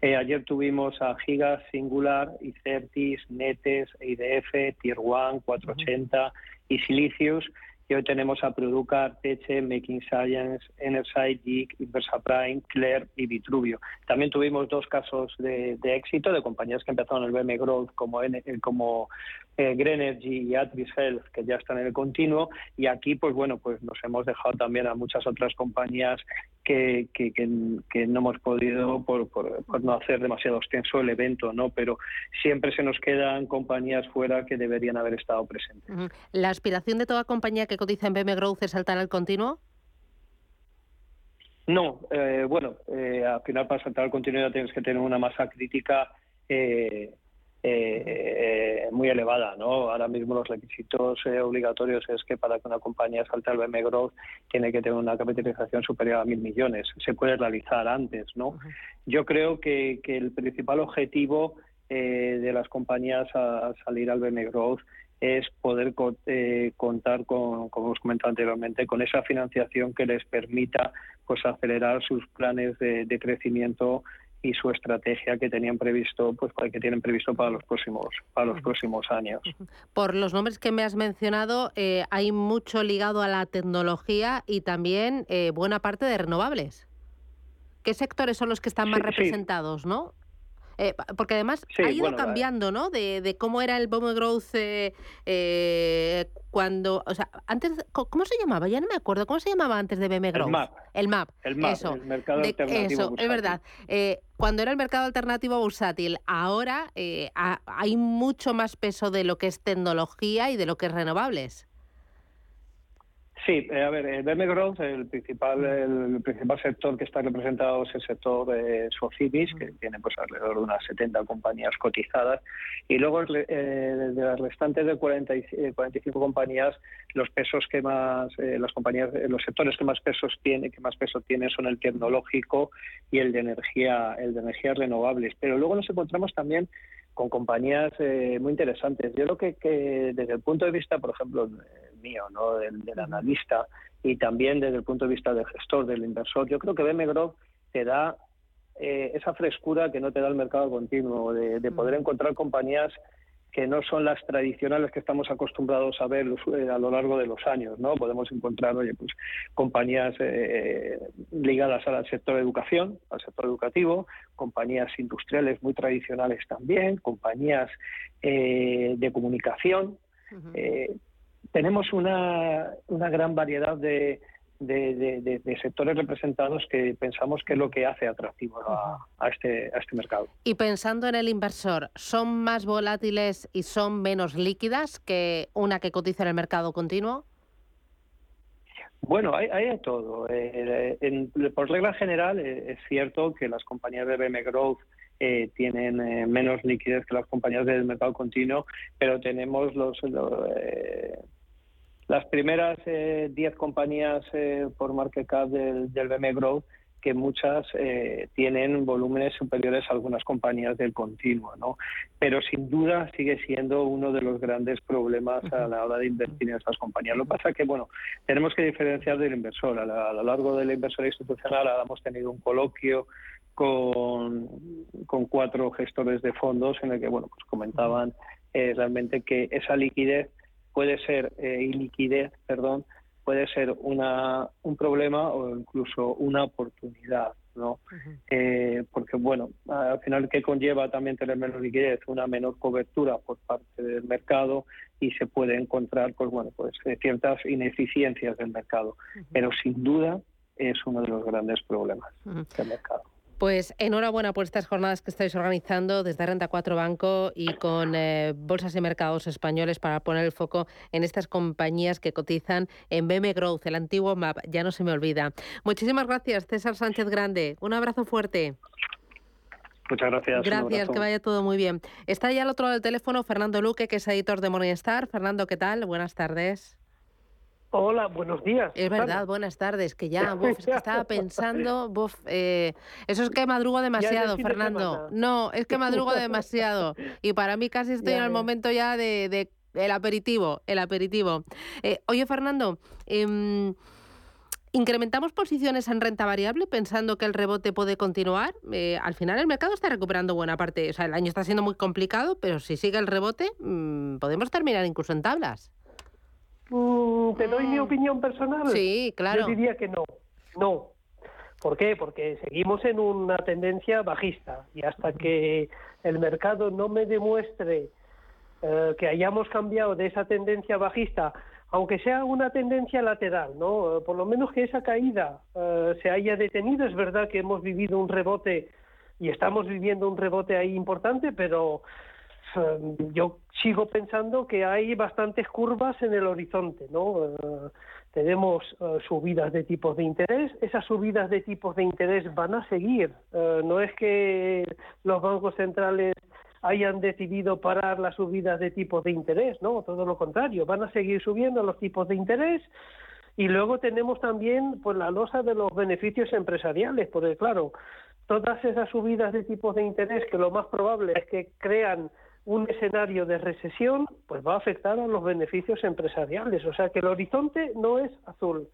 Eh, ayer tuvimos a Gigas, Singular, Icertis, Netes, IDF, Tier One, 480 y Silicius y hoy tenemos a Producar, Teche, Making Science, Enerside, Geek, Inversa Prime, Claire y Vitruvio. También tuvimos dos casos de, éxito de compañías que empezaron el BM Growth como, eh, como eh, Greenergy y Atris Health, que ya están en el continuo. Y aquí, pues bueno, pues nos hemos dejado también a muchas otras compañías que, que, que, no hemos podido por, por, no hacer demasiado extenso el evento, ¿no? Pero siempre se nos quedan compañías fuera que deberían haber estado presentes. ¿La aspiración de toda compañía que cotiza en BM Growth es saltar al continuo? No, eh, bueno, eh, al final para saltar al continuo ya tienes que tener una masa crítica eh, eh, muy elevada. ¿no? Ahora mismo los requisitos eh, obligatorios es que para que una compañía salte al BM Growth tiene que tener una capitalización superior a mil millones. Se puede realizar antes. ¿no? Yo creo que, el principal objetivo eh, de las compañías a, salir al BM Growth es poder eh, contar con, como hemos comentado anteriormente, con esa financiación que les permita pues acelerar sus planes de, de crecimiento y su estrategia que tenían previsto, pues que tienen previsto para los próximos, para los próximos años. Por los nombres que me has mencionado, eh, hay mucho ligado a la tecnología y también eh, buena parte de renovables. ¿Qué sectores son los que están más representados, no? Eh, porque además ha ido cambiando, ¿no? De, cómo era el Bomb Growth eh, eh, cuando, o sea, antes, ¿cómo se llamaba? Ya no me acuerdo. ¿Cómo se llamaba antes de BM Growth? El MAP. El MAP. Eso. El mercado alternativo Eso, es verdad. cuando era el mercado alternativo bursátil, ahora hay mucho más peso de lo que es tecnología y de lo que es renovables. Sí, eh, a ver, el BM Growth, el principal, el principal sector que está representado es el sector de Socibis, que tiene pues alrededor de unas 70 compañías cotizadas, y luego eh, de las restantes de 40 45 eh, compañías, los pesos que más, las compañías, los sectores que más pesos tiene, que más peso tiene son el tecnológico y el de energía, el de energías renovables. Pero luego nos encontramos también con compañías muy interesantes. Yo creo que, que desde el punto de vista, por ejemplo, mío, ¿no? del, y también desde el punto de vista del gestor, del inversor. Yo creo que BM Growth te da eh, esa frescura que no te da el mercado continuo, de, poder encontrar compañías que no son las tradicionales que estamos acostumbrados a ver eh, a lo largo de los años, ¿no? Podemos encontrar, oye, pues compañías eh, ligadas al sector de educación, al sector educativo, compañías industriales muy tradicionales también, compañías de comunicación, tenemos una, una gran variedad de, de, sectores representados que pensamos que es lo que hace atractivo a, este, a este mercado. Y pensando en el inversor, ¿son más volátiles y son menos líquidas que una que cotiza en el mercado continuo? Bueno, hay, hay de todo. Eh, por regla general, eh, es cierto que las compañías de BM Growth eh, tienen menos liquidez que las compañías del mercado continuo, pero tenemos los, las primeras 10 eh, compañías eh, por market cap del, del BM Growth, que muchas eh, tienen volúmenes superiores a algunas compañías del continuo, ¿no? Pero sin duda sigue siendo uno de los grandes problemas a la hora de invertir en estas compañías. Lo que pasa es que, bueno, tenemos que diferenciar del inversor. A, lo largo del inversor institucional hemos tenido un coloquio con, con cuatro gestores de fondos en el que, bueno, pues comentaban realmente que esa liquidez puede ser eh, iliquidez, perdón, puede ser una, un problema o incluso una oportunidad. ¿no? Eh, porque, bueno, al final, ¿qué conlleva también tener menos liquidez? Una menor cobertura por parte del mercado y se puede encontrar, pues bueno, pues eh, ciertas ineficiencias del mercado. Pero sin duda es uno de los grandes problemas del mercado. Pues enhorabuena por estas jornadas que estáis organizando desde Renta 4 Banco y con eh, bolsas y mercados españoles para poner el foco en estas compañías que cotizan en BM Growth, el antiguo MAP, ya no se me olvida. Muchísimas gracias, César Sánchez Grande. Un abrazo fuerte. Muchas gracias. Gracias, que vaya todo muy bien. Está ya al otro lado del teléfono Fernando Luque, que es editor de Morningstar. Fernando, ¿qué tal? Buenas tardes. Hola, buenos días. Es verdad, buenas tardes, que ya, buf, es que estaba pensando, buf, eh, eso es que madrugo demasiado, Fernando. No, es que madrugo demasiado. Y para mí casi estoy en el momento ya de, el aperitivo, el aperitivo. Eh, oye, Fernando, em, ¿incrementamos posiciones en renta variable pensando que el rebote puede continuar? Eh, al final el mercado está recuperando buena parte, o sea, el año está siendo muy complicado, pero si sigue el rebote, mm, podemos terminar incluso en tablas. Mm, ¿Te doy mi mm. opinión personal? Sí, claro. Yo diría que no. No. ¿Por qué? Porque seguimos en una tendencia bajista y hasta que el mercado no me demuestre eh, que hayamos cambiado de esa tendencia bajista, aunque sea una tendencia lateral, ¿no? Por lo menos que esa caída eh, se haya detenido. Es verdad que hemos vivido un rebote y estamos viviendo un rebote ahí importante, pero eh, yo sigo pensando que hay bastantes curvas en el horizonte, ¿no? Eh, tenemos eh, subidas de tipos de interés, esas subidas de tipos de interés van a seguir. no es que los bancos centrales hayan decidido parar las subidas de tipos de interés, no, todo lo contrario, van a seguir subiendo los tipos de interés. Y luego tenemos también pues la losa de los beneficios empresariales, porque claro, todas esas subidas de tipos de interés que lo más probable es que crean un escenario de recesión, pues va a afectar a los beneficios empresariales. O sea que el horizonte no es azul.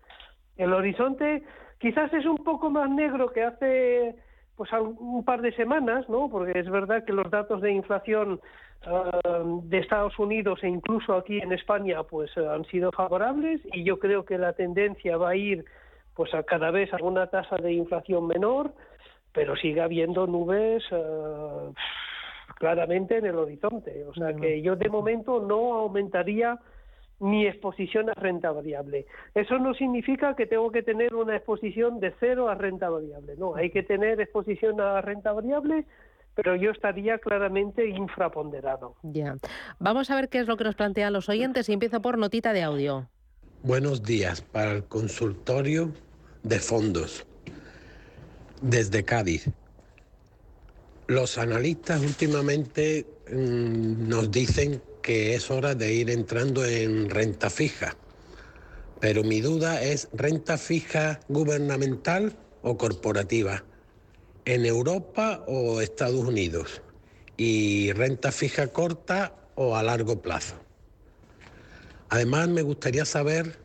El horizonte quizás es un poco más negro que hace pues un par de semanas, ¿no? Porque es verdad que los datos de inflación ah, de Estados Unidos e incluso aquí en España pues han sido favorables y yo creo que la tendencia va a ir pues a cada vez a una tasa de inflación menor, pero sigue habiendo nubes ah, claramente en el horizonte. O sea que yo de momento no aumentaría mi exposición a renta variable. Eso no significa que tengo que tener una exposición de cero a renta variable. No, hay que tener exposición a renta variable, pero yo estaría claramente infraponderado. Ya. Vamos a ver qué es lo que nos plantean los oyentes y empiezo por notita de audio. Buenos días para el consultorio de fondos desde Cádiz. Los analistas últimamente mm, nos dicen que es hora de ir entrando en renta fija, pero mi duda es renta fija gubernamental o corporativa, en Europa o Estados Unidos, y renta fija corta o a largo plazo. Además, me gustaría saber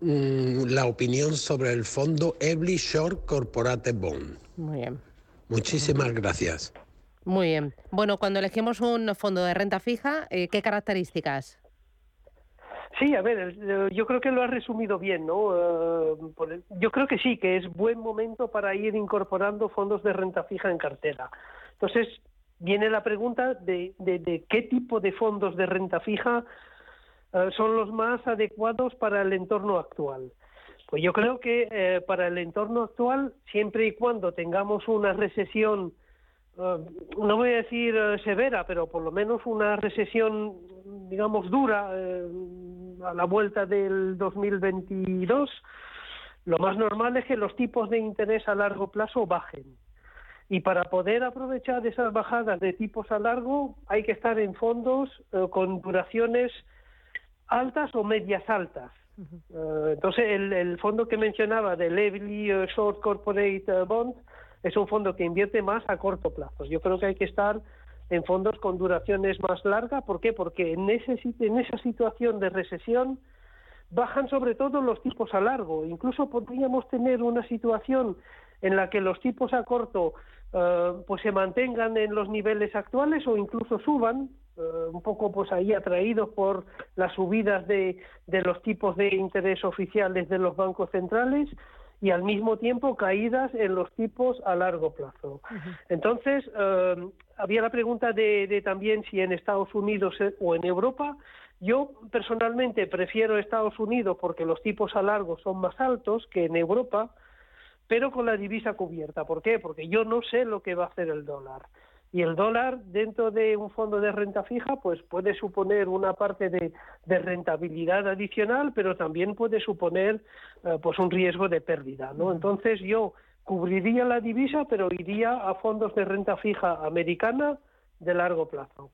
mm, la opinión sobre el fondo Every Short Corporate Bond. Muy bien. Muchísimas gracias. Muy bien. Bueno, cuando elegimos un fondo de renta fija, eh, ¿qué características? Sí, a ver, yo creo que lo ha resumido bien, ¿no? Eh, yo creo que sí, que es buen momento para ir incorporando fondos de renta fija en cartera. Entonces, viene la pregunta de, de, qué tipo de fondos de renta fija eh, son los más adecuados para el entorno actual. Pues yo creo que eh, para el entorno actual, siempre y cuando tengamos una recesión, eh, no voy a decir eh, severa, pero por lo menos una recesión, digamos, dura a la vuelta del 2022, lo más normal es que los tipos de interés a largo plazo bajen. Y para poder aprovechar esas bajadas de tipos a largo hay que estar en fondos con duraciones altas o medias altas. Eh, entonces, el, fondo que mencionaba del Levely eh, Short Corporate eh, Bond es un fondo que invierte más a corto plazo. Yo creo que hay que estar en fondos con duraciones más largas. ¿Por qué? Porque en, ese, en esa situación de recesión bajan sobre todo los tipos a largo. Incluso podríamos tener una situación en la que los tipos a corto pues se mantengan en los niveles actuales o incluso suban, un poco pues ahí atraídos por las subidas de, de los tipos de interés oficiales de los bancos centrales y al mismo tiempo caídas en los tipos a largo plazo. Entonces, eh, había la pregunta de, también si en Estados Unidos eh, o en Europa. Yo personalmente prefiero Estados Unidos porque los tipos a largo son más altos que en Europa, pero con la divisa cubierta. ¿Por qué? Porque yo no sé lo que va a hacer el dólar y el dólar dentro de un fondo de renta fija pues puede suponer una parte de, rentabilidad adicional pero también puede suponer eh, pues un riesgo de pérdida no entonces yo cubriría la divisa pero iría a fondos de renta fija americana de largo plazo.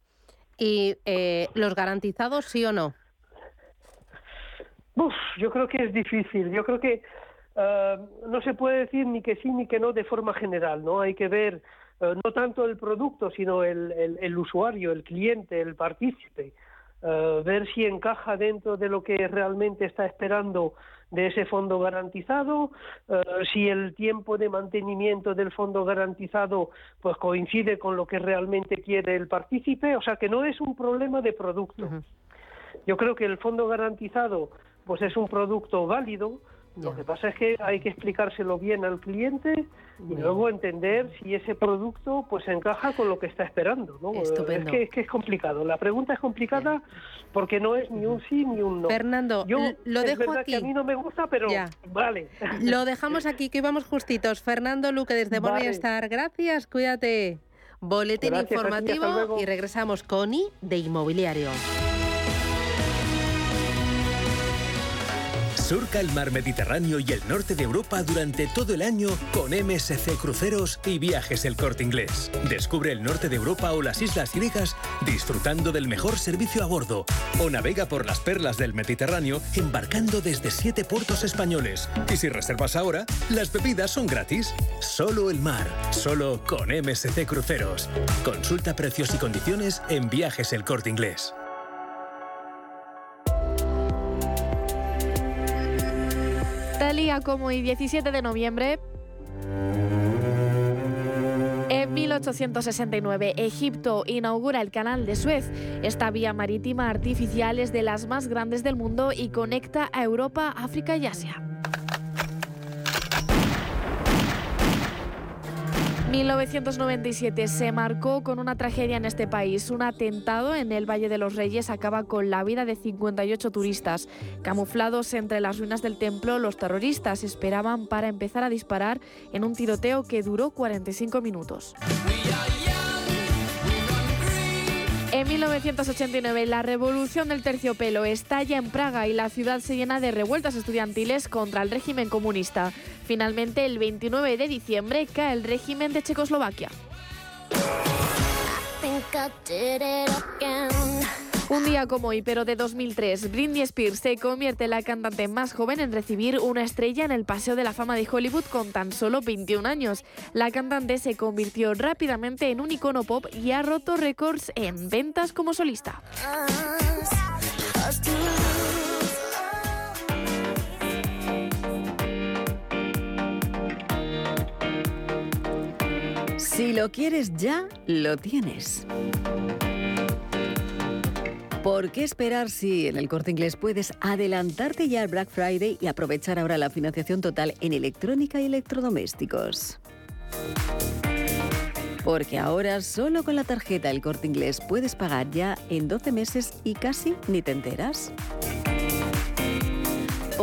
Y eh, los garantizados sí o no Uf, yo creo que es difícil. Yo creo que eh, no se puede decir ni que sí ni que no de forma general no hay que ver no tanto el producto, sino el, el, usuario, el cliente, el partícipe, eh, ver si encaja dentro de lo que realmente está esperando de ese fondo garantizado, eh, si el tiempo de mantenimiento del fondo garantizado pues coincide con lo que realmente quiere el partícipe, o sea que no es un problema de producto. Yo creo que el fondo garantizado pues es un producto válido, lo que pasa es que hay que explicárselo bien al cliente y luego entender si ese producto pues encaja con lo que está esperando. ¿no? Es, que, es que es complicado. La pregunta es complicada porque no es ni un sí ni un no. Fernando, Yo, lo dejo aquí. Que a mí no me gusta, pero vale. Lo dejamos aquí, que íbamos justitos. Fernando Luque desde vale. Star, gracias, cuídate. Boletín informativo y regresamos con I de Inmobiliario. Surca el mar Mediterráneo y el norte de Europa durante todo el año con MSC Cruceros y Viajes El Corte Inglés. Descubre el norte de Europa o las islas griegas disfrutando del mejor servicio a bordo o navega por las perlas del Mediterráneo embarcando desde siete puertos españoles. Y si reservas ahora, las bebidas son gratis. Solo el mar, solo con MSC Cruceros. Consulta precios y condiciones en Viajes El Corte Inglés. Día como hoy, 17 de noviembre, en 1869, Egipto inaugura el Canal de Suez. Esta vía marítima artificial es de las más grandes del mundo y conecta a Europa, África y Asia. 1997 se marcó con una tragedia en este país. Un atentado en el Valle de los Reyes acaba con la vida de 58 turistas. Camuflados entre las ruinas del templo, los terroristas esperaban para empezar a disparar en un tiroteo que duró 45 minutos. En 1989, la revolución del terciopelo estalla en Praga y la ciudad se llena de revueltas estudiantiles contra el régimen comunista. Finalmente, el 29 de diciembre, cae el régimen de Checoslovaquia. Un día como hoy, pero de 2003, Britney Spears se convierte en la cantante más joven en recibir una estrella en el Paseo de la Fama de Hollywood con tan solo 21 años. La cantante se convirtió rápidamente en un icono pop y ha roto récords en ventas como solista. Si lo quieres ya, lo tienes. ¿Por qué esperar si en el corte inglés puedes adelantarte ya al Black Friday y aprovechar ahora la financiación total en electrónica y electrodomésticos? Porque ahora solo con la tarjeta El corte inglés puedes pagar ya en 12 meses y casi ni te enteras.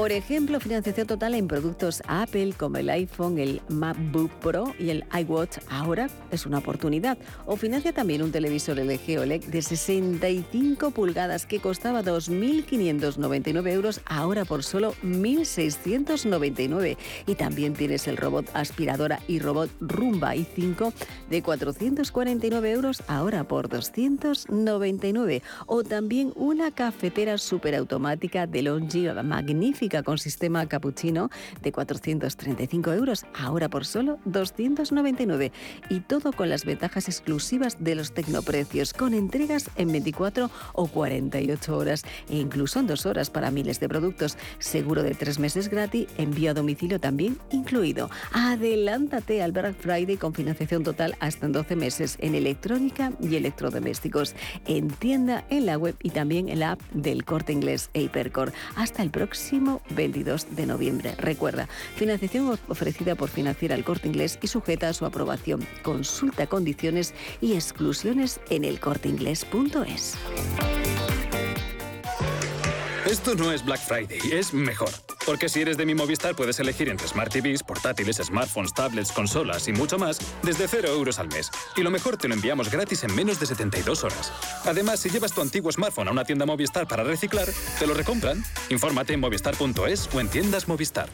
Por ejemplo, financiación total en productos Apple como el iPhone, el MacBook Pro y el iWatch ahora es una oportunidad. O financia también un televisor LG OLED de 65 pulgadas que costaba 2.599 euros, ahora por solo 1.699. Y también tienes el robot aspiradora y robot Rumba i5 de 449 euros, ahora por 299. O también una cafetera superautomática de Longi magnífica con sistema cappuccino de 435 euros, ahora por solo 299. Y todo con las ventajas exclusivas de los tecnoprecios, con entregas en 24 o 48 horas e incluso en dos horas para miles de productos. Seguro de tres meses gratis, envío a domicilio también incluido. Adelántate al Black Friday con financiación total hasta en 12 meses en electrónica y electrodomésticos. En tienda, en la web y también en la app del corte inglés Hypercore. Hasta el próximo 22 de noviembre. Recuerda, financiación ofrecida por Financiera el Corte Inglés y sujeta a su aprobación. Consulta condiciones y exclusiones en elcorteinglés.es. Esto no es Black Friday, es mejor. Porque si eres de mi Movistar puedes elegir entre Smart TVs, portátiles, smartphones, tablets, consolas y mucho más desde 0 euros al mes. Y lo mejor te lo enviamos gratis en menos de 72 horas. Además, si llevas tu antiguo smartphone a una tienda Movistar para reciclar, te lo recompran. Infórmate en movistar.es o en tiendas Movistar.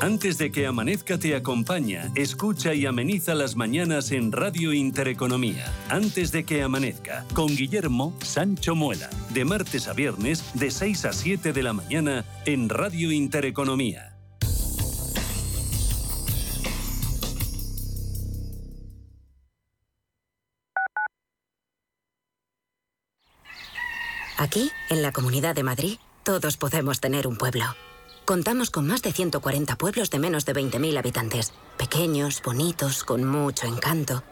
Antes de que amanezca te acompaña, escucha y ameniza las mañanas en Radio Intereconomía. Antes de que amanezca, con Guillermo Sancho Muela, de martes a viernes, de 6 a 7 de la mañana, en Radio Intereconomía. Aquí, en la Comunidad de Madrid, todos podemos tener un pueblo. Contamos con más de 140 pueblos de menos de 20.000 habitantes. Pequeños, bonitos, con mucho encanto.